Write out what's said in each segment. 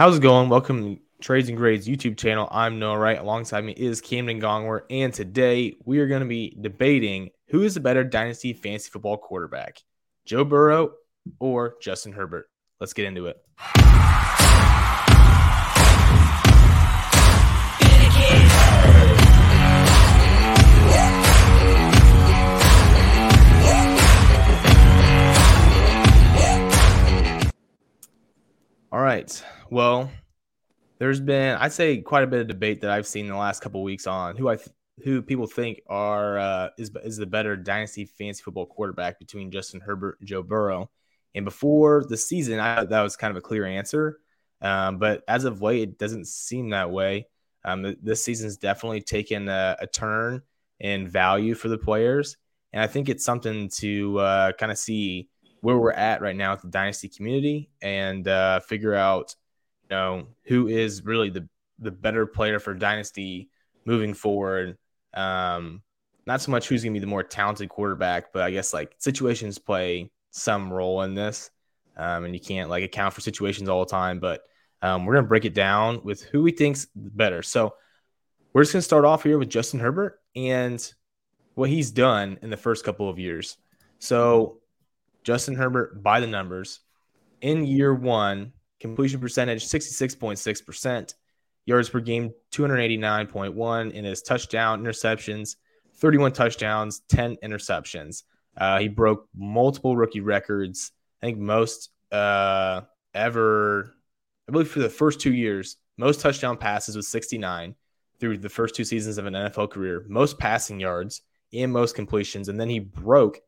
How's it going? Welcome to Trades and Grades YouTube channel. I'm Noah Wright. Alongside me is Camden Gongwer. And today we are going to be debating who is the better dynasty fantasy football quarterback, Joe Burrow or Justin Herbert. Let's get into it. All right. Well, there's been I'd say quite a bit of debate that I've seen in the last couple weeks on who I th- who people think are uh, is is the better dynasty fantasy football quarterback between Justin Herbert and Joe Burrow. And before the season, I that was kind of a clear answer. Um, but as of late, it doesn't seem that way. Um, this season's definitely taken a, a, turn in value for the players, and I think it's something to uh, kind of see where we're at right now with the dynasty community and uh, figure out, know, who is really the the better player for dynasty moving forward. Um, not so much who's going to be the more talented quarterback, but I guess like situations play some role in this, um, and you can't like account for situations all the time. But um, we're going to break it down with who we think's better. So we're just going to start off here with Justin Herbert and what he's done in the first couple of years. So Justin Herbert by the numbers in year one, completion percentage 66.6%, yards per game 289.1, and his touchdown interceptions 31 touchdowns, 10 interceptions. Uh, he broke multiple rookie records. I think most uh, ever, I believe for the first two years, most touchdown passes was 69 through the first two seasons of an NFL career, most passing yards and most completions. And then he broke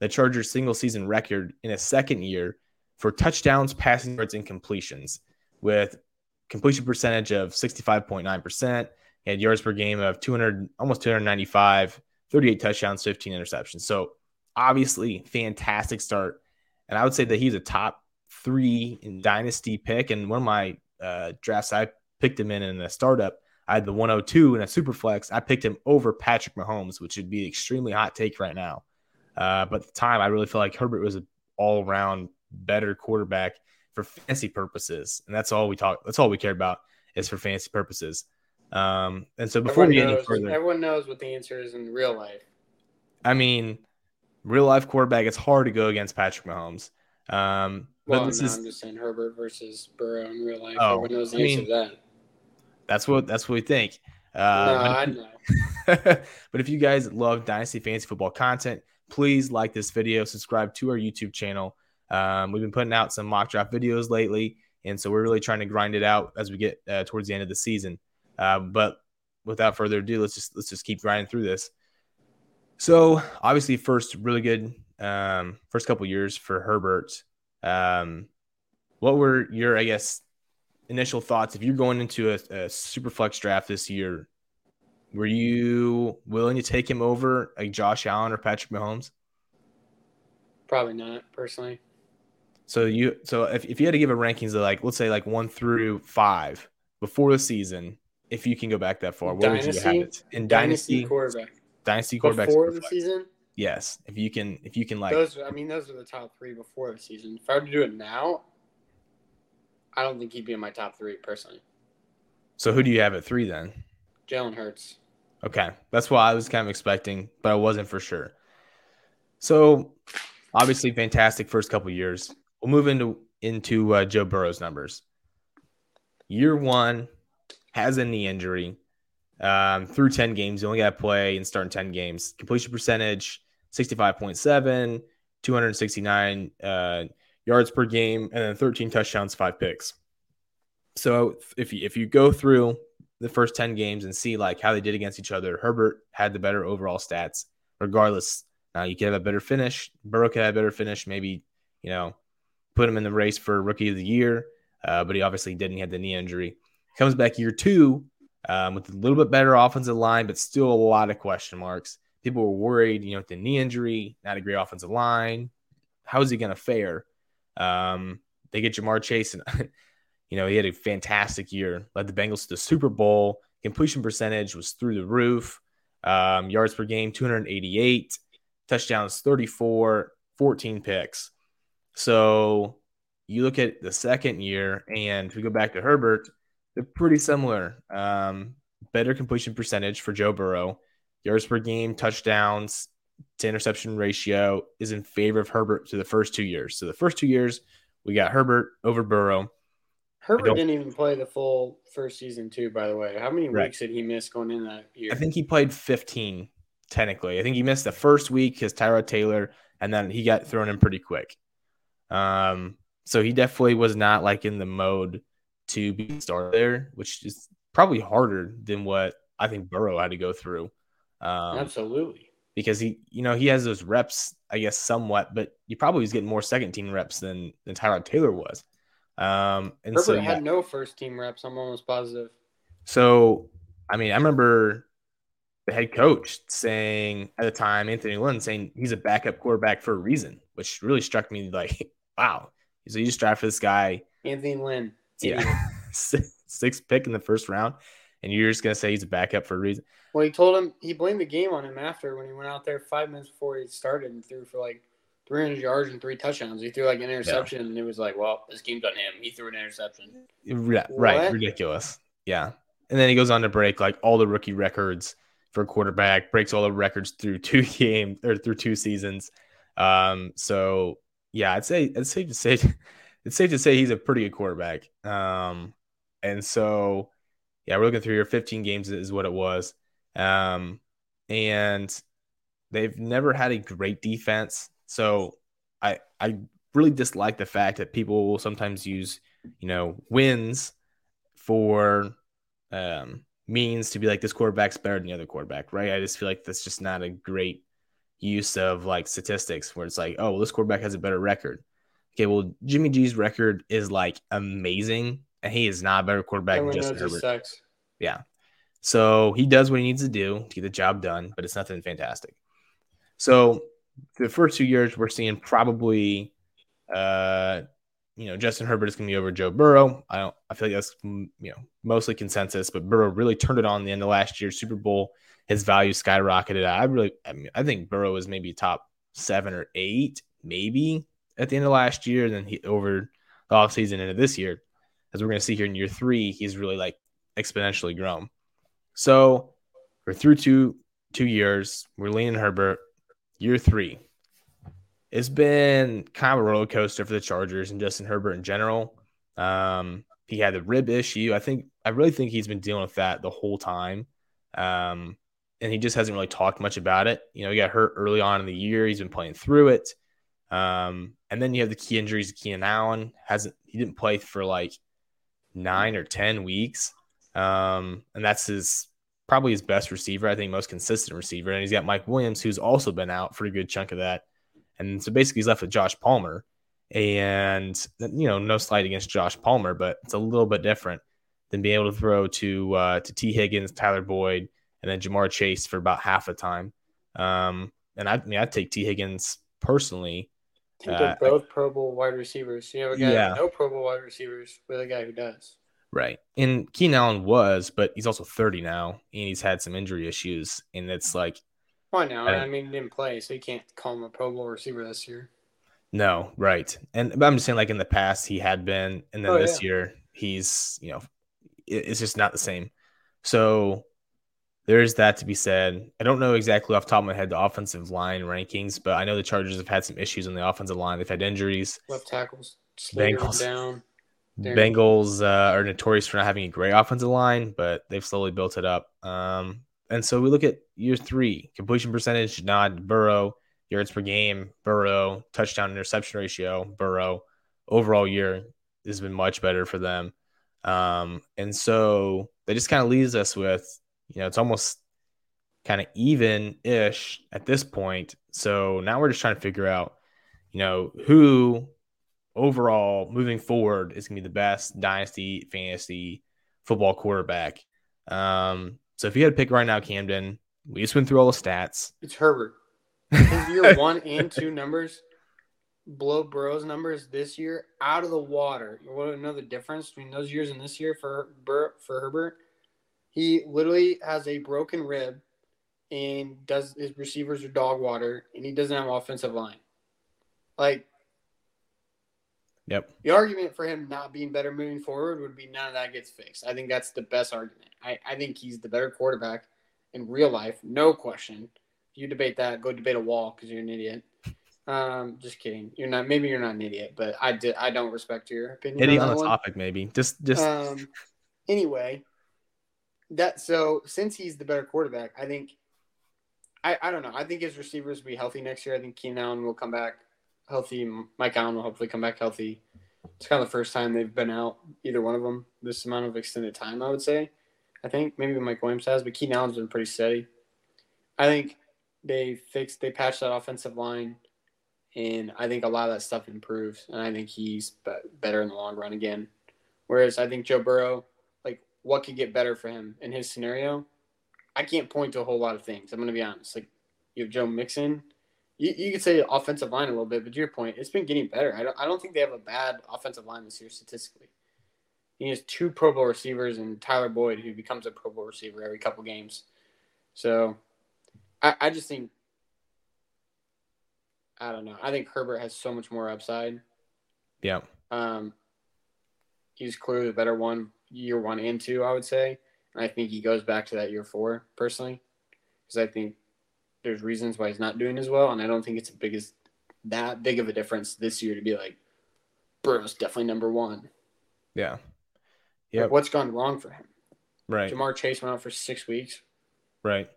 the Chargers' single season record in a second year for touchdowns, passing yards, and completions with completion percentage of 65.9%. He had yards per game of 200, almost 295, 38 touchdowns, 15 interceptions. So obviously, fantastic start. And I would say that he's a top three in dynasty pick. And one of my uh, drafts, I picked him in in a startup. I had the 102 in a super flex. I picked him over Patrick Mahomes, which would be an extremely hot take right now. Uh, but at the time, I really feel like Herbert was an all around better quarterback for fantasy purposes. And that's all we talk, that's all we care about is for fantasy purposes. Um, and so before everyone we get any further, everyone knows what the answer is in real life. I mean, real life quarterback, it's hard to go against Patrick Mahomes. Um, well, but this no, is I'm just saying Herbert versus Burrow in real life. Oh, everyone knows the I answer mean, to that. that's what that's what we think. no, Uh, I but, know. but if you guys love Dynasty Fantasy Football content, please like this video, subscribe to our YouTube channel. Um, we've been putting out some mock draft videos lately, and so we're really trying to grind it out as we get uh, towards the end of the season. Uh, but without further ado, let's just let's just keep grinding through this. So obviously, first really good um, first couple years for Herbert. Um, what were your, I guess, initial thoughts if you're going into a, a super flex draft this year? Were you willing to take him over like Josh Allen or Patrick Mahomes? Probably not, personally. So you so if, if you had to give a rankings of like let's say like one through five before the season, if you can go back that far, where would you have it? In dynasty, quarterback. dynasty quarterbacks. Before the season, Yes. If you can if you can like those I mean those are the top three before the season. If I were to do it now, I don't think he'd be in my top three personally. so who do you have at three then? Jalen Hurts. Okay. That's what I was kind of expecting, but I wasn't for sure. So obviously fantastic first couple years. We'll move into into uh, Joe Burrow's numbers. Year one has a knee injury. Um, through 10 games, you only got to play and start in 10 games. Completion percentage 65.7, 269 uh, yards per game, and then 13 touchdowns, five picks. So if you, if you go through the first 10 games and see like how they did against each other, Herbert had the better overall stats, regardless. Now you could have a better finish. Burrow could have a better finish. Maybe, you know, put him in the race for rookie of the year, uh, but he obviously didn't. He had the knee injury. Comes back year two um, with a little bit better offensive line, but still a lot of question marks. People were worried, you know, with the knee injury, not a great offensive line. How is he going to fare? Um, they get Ja'Marr Chase, and you know he had a fantastic year. Led the Bengals to the Super Bowl. Completion percentage was through the roof. Um, yards per game, 288. Touchdowns, 34. 14 picks. So you look at the second year, and if we go back to Herbert, they're pretty similar. Um, better completion percentage for Joe Burrow, yards per game, touchdowns to interception ratio is in favor of Herbert to the first two years. So the first two years, we got Herbert over Burrow. Herbert didn't even play the full first season, too, by the way. How many right. weeks did he miss going in that year? I think he played 15, technically. I think he missed the first week because Tyrod Taylor, and then he got thrown in pretty quick. Um, so he definitely was not like in the mode to be started there, which is probably harder than what I think Burrow had to go through. Um, Absolutely. Because he, you know, he has those reps, I guess, somewhat, but he probably was getting more second team reps than than Tyrod Taylor was. Um, and Herbert so yeah. had no first team reps. I'm almost positive. So, I mean, I remember the head coach saying at the time, Anthony Lynn saying he's a backup quarterback for a reason, which really struck me like, wow. So you just draft for this guy, Anthony Lynn. Yeah, sixth pick in the first round, and you're just gonna say he's a backup for a reason. Well, he told him he blamed the game on him after when he went out there five minutes before he started and threw for like 300 yards and three touchdowns. He threw like an interception, yeah. and it was like, well, this game's on him. He threw an interception. Yeah, right, ridiculous. Yeah, and then he goes on to break like all the rookie records for a quarterback, breaks all the records through two games or through two seasons. Um, so yeah, I'd say it's safe to say it's safe to say he's a pretty good quarterback. Um, and so yeah, we're looking through here. 15 games is what it was. Um, and they've never had a great defense. So I I really dislike the fact that people will sometimes use, you know, wins for um, means to be like this quarterback's better than the other quarterback, right? I just feel like that's just not a great use of like statistics where it's like, oh, well, this quarterback has a better record. Okay, well, Jimmy G's record is like amazing, and he is not a better quarterback than Justin Herbert. Yeah. So he does what he needs to do to get the job done, but it's nothing fantastic. So the first two years, we're seeing probably, uh, you know, Justin Herbert is going to be over Joe Burrow. I don't. I feel like that's you know mostly consensus, but Burrow really turned it on the end of last year Super Bowl. His value skyrocketed. I really, I mean, I think Burrow was maybe top seven or eight, maybe at the end of last year. And then he over the offseason into this year, as we're going to see here in year three, he's really like exponentially grown. So we're through two two years. We're leaning Herbert year three. It's been kind of a roller coaster for the Chargers and Justin Herbert in general. Um, he had the rib issue. I think I really think he's been dealing with that the whole time. Um, and he just hasn't really talked much about it. You know, he got hurt early on in the year. He's been playing through it. Um, and then you have the key injuries. Keenan Allen hasn't he didn't play for like nine or ten weeks. Um, and that's his probably his best receiver, I think most consistent receiver. And he's got Mike Williams, who's also been out for a good chunk of that. And so basically he's left with Josh Palmer. And you know, no slight against Josh Palmer, but it's a little bit different than being able to throw to uh, to Tee Higgins, Tyler Boyd, and then Ja'Marr Chase for about half a time. Um, and I, I mean, I'd take Tee Higgins personally. I think they're uh, both Pro Bowl wide receivers. You have a guy yeah. no Pro Bowl wide receivers with a guy who does. Right. And Keenan Allen was, but he's also 30 now and he's had some injury issues. And it's like. Why now? I, I mean, he didn't play, so you can't call him a Pro Bowl receiver this year. No, right. And but I'm just saying, like in the past, he had been, and then oh, this yeah. year, he's, you know, it, it's just not the same. So there's that to be said. I don't know exactly off the top of my head the offensive line rankings, but I know the Chargers have had some issues on the offensive line. They've had injuries. Left tackles. Bengals down. Bengals uh, are notorious for not having a great offensive line, but they've slowly built it up. Um, and so we look at year three completion percentage, not Burrow, yards per game, Burrow, touchdown interception ratio, Burrow. Overall year has been much better for them. Um, and so that just kind of leaves us with, you know, it's almost kind of even ish at this point. So now we're just trying to figure out, you know, who overall moving forward is going to be the best dynasty fantasy football quarterback. Um, so if you had to pick right now, Camden, we just went through all the stats. It's Herbert. His year one and two numbers blow Burrow's numbers this year out of the water. You want to know the difference between those years and this year for Bur- for Herbert? He literally has a broken rib and does his receivers are dog water and he doesn't have offensive line. Like Yep. The argument for him not being better moving forward would be none of that gets fixed. I think that's the best argument. I, I think he's the better quarterback in real life, no question. If you debate that, go debate a wall because you're an idiot. Um, just kidding. You're not. Maybe you're not an idiot, but I did. I don't respect your opinion. Idiot on, on the topic, maybe. Just, just. Um, anyway, that so since he's the better quarterback, I think. I, I don't know. I think his receivers will be healthy next year. I think Keenan Allen will come back healthy. Mike Allen will hopefully come back healthy. It's kind of the first time they've been out, either one of them, this amount of extended time, I would say. I think maybe Mike Williams has, but Keenan Allen's been pretty steady. I think they fixed, they patched that offensive line, and I think a lot of that stuff improves, and I think he's be- better in the long run again. Whereas I think Joe Burrow, what could get better for him in his scenario? I can't point to a whole lot of things. I'm going to be honest. Like, you have Joe Mixon. You, you could say offensive line a little bit, but to your point, it's been getting better. I don't, I don't think they have a bad offensive line this year statistically. He has two Pro Bowl receivers and Tyler Boyd, who becomes a Pro Bowl receiver every couple games. So I, I just think, I don't know. I think Herbert has so much more upside. yeah. Um, he's clearly the better one year one and two, I would say. And I think he goes back to that year four personally, because I think there's reasons why he's not doing as well, and I don't think it's the biggest that big of a difference this year to be like, Burrow's definitely number one. Yeah. Like, what's gone wrong for him? Right. Ja'Marr Chase went out for six weeks. Right.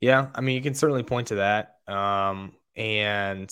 Yeah. I mean, you can certainly point to that. Um, and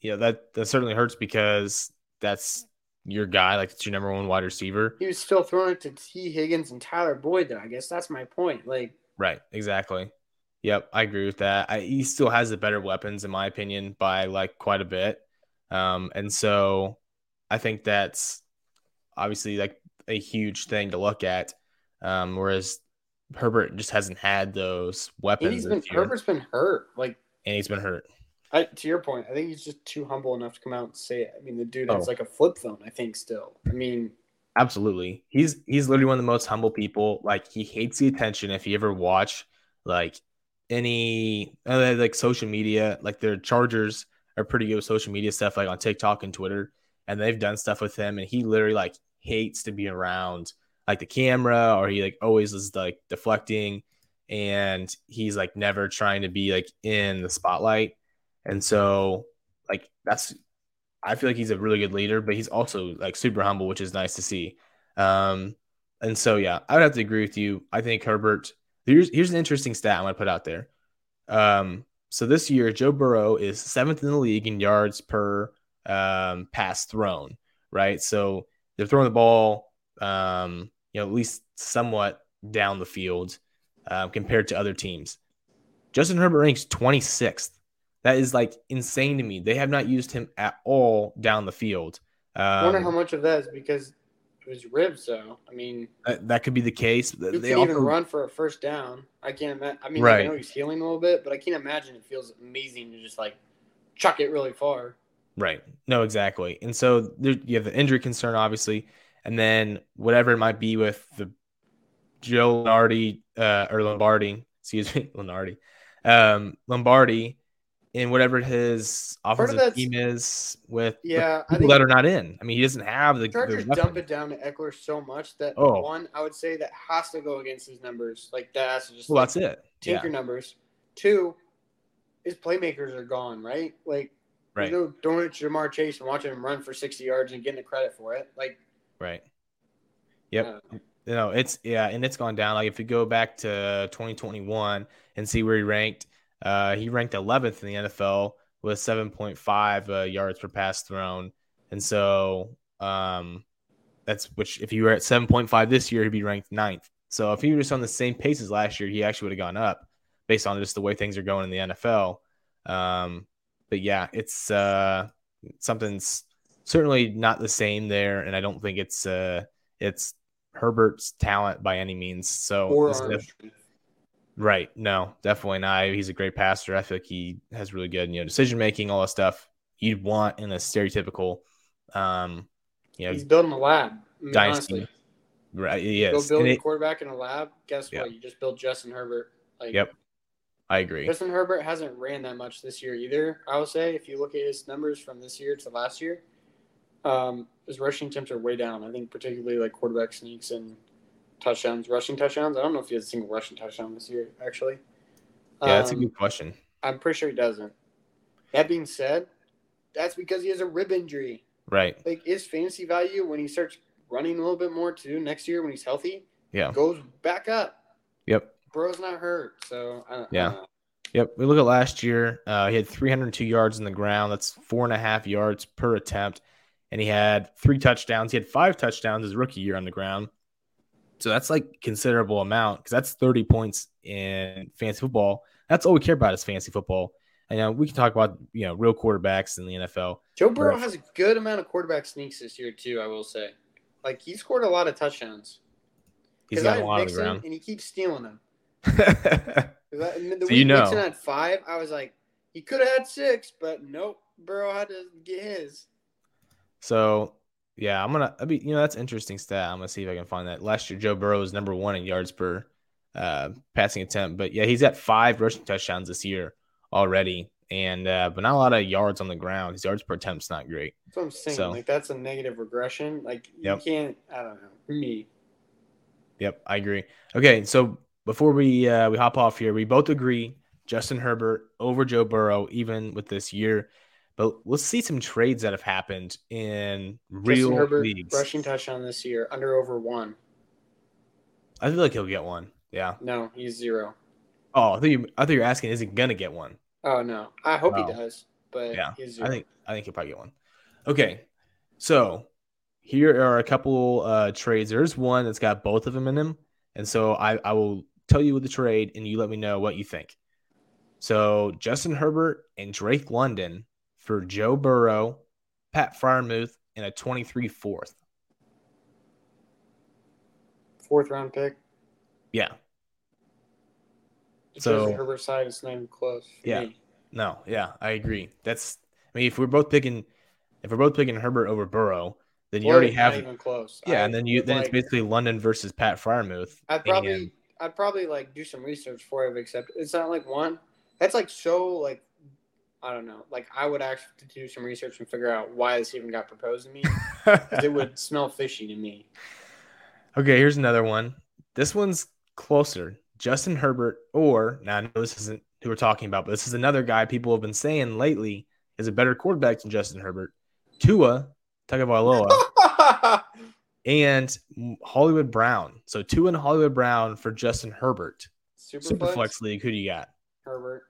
yeah, that that certainly hurts because that's your guy, like it's your number one wide receiver. He was still throwing it to Tee Higgins and Tyler Boyd, though. I guess that's my point. Like, Right. Exactly. Yep. I agree with that. I, he still has the better weapons, in my opinion, by like quite a bit. Um, and so I think that's obviously like a huge thing to look at. Um, whereas Herbert just hasn't had those and weapons he's been, Herbert's been hurt. Like, and he's been hurt. I, to your point, I think he's just too humble enough to come out and say it. I mean, the dude has Oh. like a flip phone. I think still. I mean, Absolutely. He's he's literally one of the most humble people. Like he hates the attention. If you ever watch like any uh, like social media, like their Chargers are pretty good with social media stuff, like on TikTok and Twitter, and they've done stuff with him, and he literally like hates to be around like the camera, or he like always is like deflecting, and he's like never trying to be like in the spotlight, and so like that's I feel like he's a really good leader, but he's also like super humble, which is nice to see. Um, and so yeah, I would have to agree with you. I think Herbert. Here's here's an interesting stat I'm gonna put out there. Um, so this year, Joe Burrow is seventh in the league in yards per um, pass thrown. Right, so they're throwing the ball, um, you know, at least somewhat down the field um, compared to other teams. Justin Herbert ranks 26th. That is like insane to me. They have not used him at all down the field. I wonder how Um, much of that is because of his ribs, though. I mean, that, that could be the case. They can even run for a first down? I can't imagine. I mean, Right. I know he's healing a little bit, but I can't imagine it feels amazing to just like chuck it really far. Right. No, exactly. And so there, you have the injury concern, obviously, and then whatever it might be with the Joe Lombardi uh, or Lombardi, excuse me, Lombardi, um, Lombardi, in whatever his of offensive team is with Yeah, I people think that are not in. I mean, he doesn't have the, Chargers dump it down to Ekeler so much that Oh. one, I would say that has to go against his numbers. Like that has to just Well, like, that's it. take Yeah. your numbers. Two, his playmakers are gone, right? Like Right. there's no throwing it Ja'Marr Chase and watching him run for sixty yards and getting the credit for it. Like Right. Yep. Uh, you know, it's yeah, and it's gone down. Like if you go back to 2021 and see where he ranked, uh, he ranked 11th in the NFL with 7.5 uh, yards per pass thrown, and so um, that's which if you were at 7.5 this year, he'd be ranked ninth. So if he was on the same pace as last year, he actually would have gone up based on just the way things are going in the NFL. Um, but yeah, it's uh, something's certainly not the same there, and I don't think it's uh, it's Herbert's talent by any means. So right, no, definitely not. He's a great passer. I feel like he has really good, you know, decision making, all that stuff you'd want in a stereotypical, um, you know, He's building a lab. I mean, dynasty. honestly. right? He Go build a quarterback in a lab. Guess what? You just build Justin Herbert. Like Yep. I agree. Justin Herbert hasn't ran that much this year either. I would say if you look at his numbers from this year to last year, Um, his rushing attempts are way down. I think particularly like quarterback sneaks and touchdowns, rushing touchdowns. I don't know if he has a single rushing touchdown this year, actually. Yeah, that's a Um, good question. I'm pretty sure he doesn't. That being said, that's because he has a rib injury. Right. Like his fantasy value when he starts running a little bit more too next year when he's healthy Yeah. goes back up. Yep. Bro's not hurt, so I don't, I Yeah. Yep. We look at last year. Uh, he had 302 yards in the ground. That's four and a half yards per attempt. And he had three touchdowns. He had five touchdowns his rookie year on the ground. So that's like considerable amount because that's 30 points in fantasy football. That's all we care about is fantasy football. And uh, we can talk about you know real quarterbacks in the NFL. Joe Burrow has a good amount of quarterback sneaks this year too. I will say, like he scored a lot of touchdowns. He's got a lot the ground. and he keeps stealing them. I- the So you Mixon know. had five. I was like, he could have had six, but nope. Burrow had to get his. So yeah, I'm gonna. I mean, you know, that's interesting stat. I'm gonna see if I can find that. Last year, Joe Burrow was number one in yards per uh, passing attempt, but yeah, he's at five rushing touchdowns this year already, and uh, but not a lot of yards on the ground. His yards per attempt's not great. That's what I'm saying. So- Like that's a negative regression. Like you Yep. can't. I don't know. For me, Yep, I agree. Okay, so before we uh, we hop off here, we both agree Justin Herbert over Joe Burrow, even with this year. But let's see some trades that have happened in real Justin Herbert leagues. rushing touchdown this year under over one. I feel like he'll get one. Yeah. No, he's zero. Oh, I thought you. I thought you're asking, is he gonna get one? Oh no, I hope he does, but Yeah, he's zero. I think I think he'll probably get one. Okay, so here are a couple uh trades. There's one that's got both of them in them, and so I I will tell you the trade, and you let me know what you think. So Justin Herbert and Drake London for Joe Burrow, Pat Freiermuth, and a 23 fourth. fourth round pick. Yeah, So- Herbert side is not even close. Yeah. me. no, yeah, I agree. That's I mean, if we're both picking, if we're both picking Herbert over Burrow, then you Or already have even close. yeah, I and then you then it's basically London versus Pat Freiermuth. I'd and- probably I'd probably like do some research before I would accept. It's not like one. That's like so like I don't know. Like I would actually do some research and figure out why this even got proposed to me. it would smell fishy to me. okay, here's another one. This one's closer. Justin Herbert, or now I know this isn't who we're talking about, but this is another guy people have been saying lately is a better quarterback than Justin Herbert. Tua Tagovailoa and Hollywood Brown. So Tua and Hollywood Brown for Justin Herbert. Super, Superflex flex, league. Who do you got? Herbert.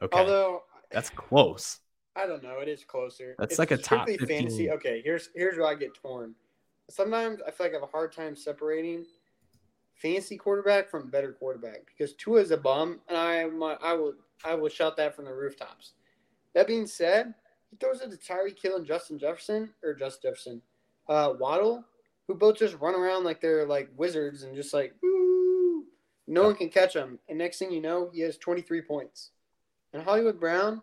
Okay, Although that's close. I don't know, it is closer. That's It's like a top 15. fantasy. Okay, here's here's where I get torn. Sometimes I feel like I have a hard time separating fantasy quarterback from better quarterback because Tua is a bum, and I my, I will I will shout that from the rooftops. That being said, he throws it to Tyreek Hill and Justin Jefferson or Justin Jefferson, uh, Waddle, who both just run around like they're like wizards and just like woo, no one can catch him. And next thing you know, he has 23 points. And Hollywood Brown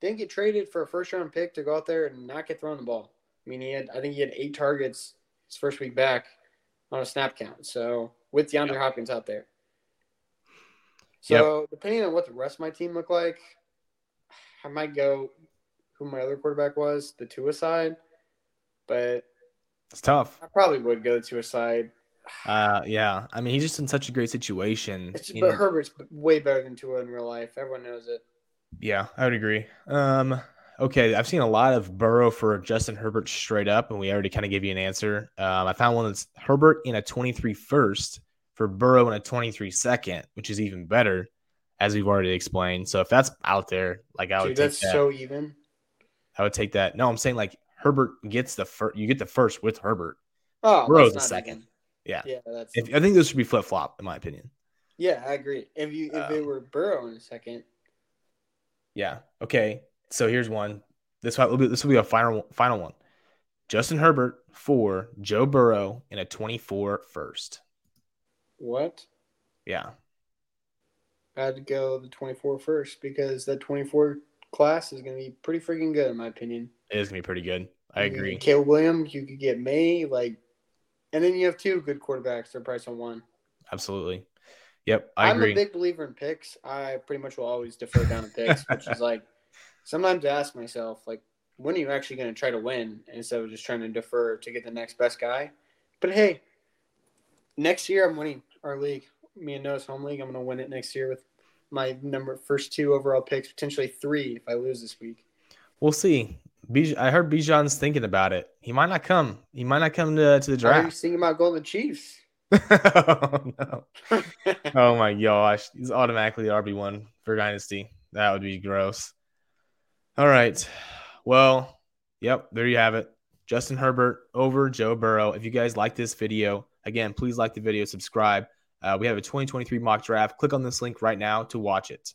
didn't get traded for a first round pick to go out there and not get thrown the ball. I mean, he had I think he had eight targets his first week back on a snap count. So with DeAndre Hopkins out there. So depending on what the rest of my team look like, I might go who my other quarterback was, the Tua side. But It's tough. I probably would go Tua side. Uh, yeah. I mean, he's just in such a great situation. It's, but Herbert's way better than Tua in real life. Everyone knows it. Yeah, I would agree. Um, okay, I've seen a lot of Burrow for Justin Herbert straight up, and we already kind of gave you an answer. Um, I found one that's Herbert in a 23 first for Burrow in a 23 second, which is even better, as we've already explained. So if that's out there, like I would Dude, that's that. so even. I would take that. No, I'm saying like Herbert gets the first. You get the first with Herbert. Oh, Burrow's the not second. even. Yeah. Yeah, that's If, I think this should be flip flop, in my opinion. yeah, I agree. If you if it Um, were Burrow in a second, Yeah. Okay. So here's one. This will be this will be a final final one. Justin Herbert for Joe Burrow in a 24 first. what? Yeah. I had to go the 24 first because that 24 class is going to be pretty freaking good in my opinion. It is gonna be pretty good. I You agree. Caleb Williams, you could get Maye, like, and then you have two good quarterbacks. They're priced on one. Absolutely. Yep. I I'm agree. a big believer in picks. I pretty much will always defer down to picks, which is like sometimes I ask myself, like, when are you actually going to try to win instead of just trying to defer to get the next best guy? But hey, next year I'm winning our league. Me and Noah's home league. I'm going to win it next year with my number first two overall picks, potentially three if I lose this week. We'll see. Bij- I heard Bijan's thinking about it. He might not come. He might not come to, to the draft. thinking about going to the Chiefs? oh, no. oh my gosh. He's automatically RB1 for Dynasty. That would be gross. All right. Well, yep, there you have it. Justin Herbert over Joe Burrow. If you guys like this video, again, please like the video, subscribe. Uh, we have a 2023 mock draft. Click on this link right now to watch it.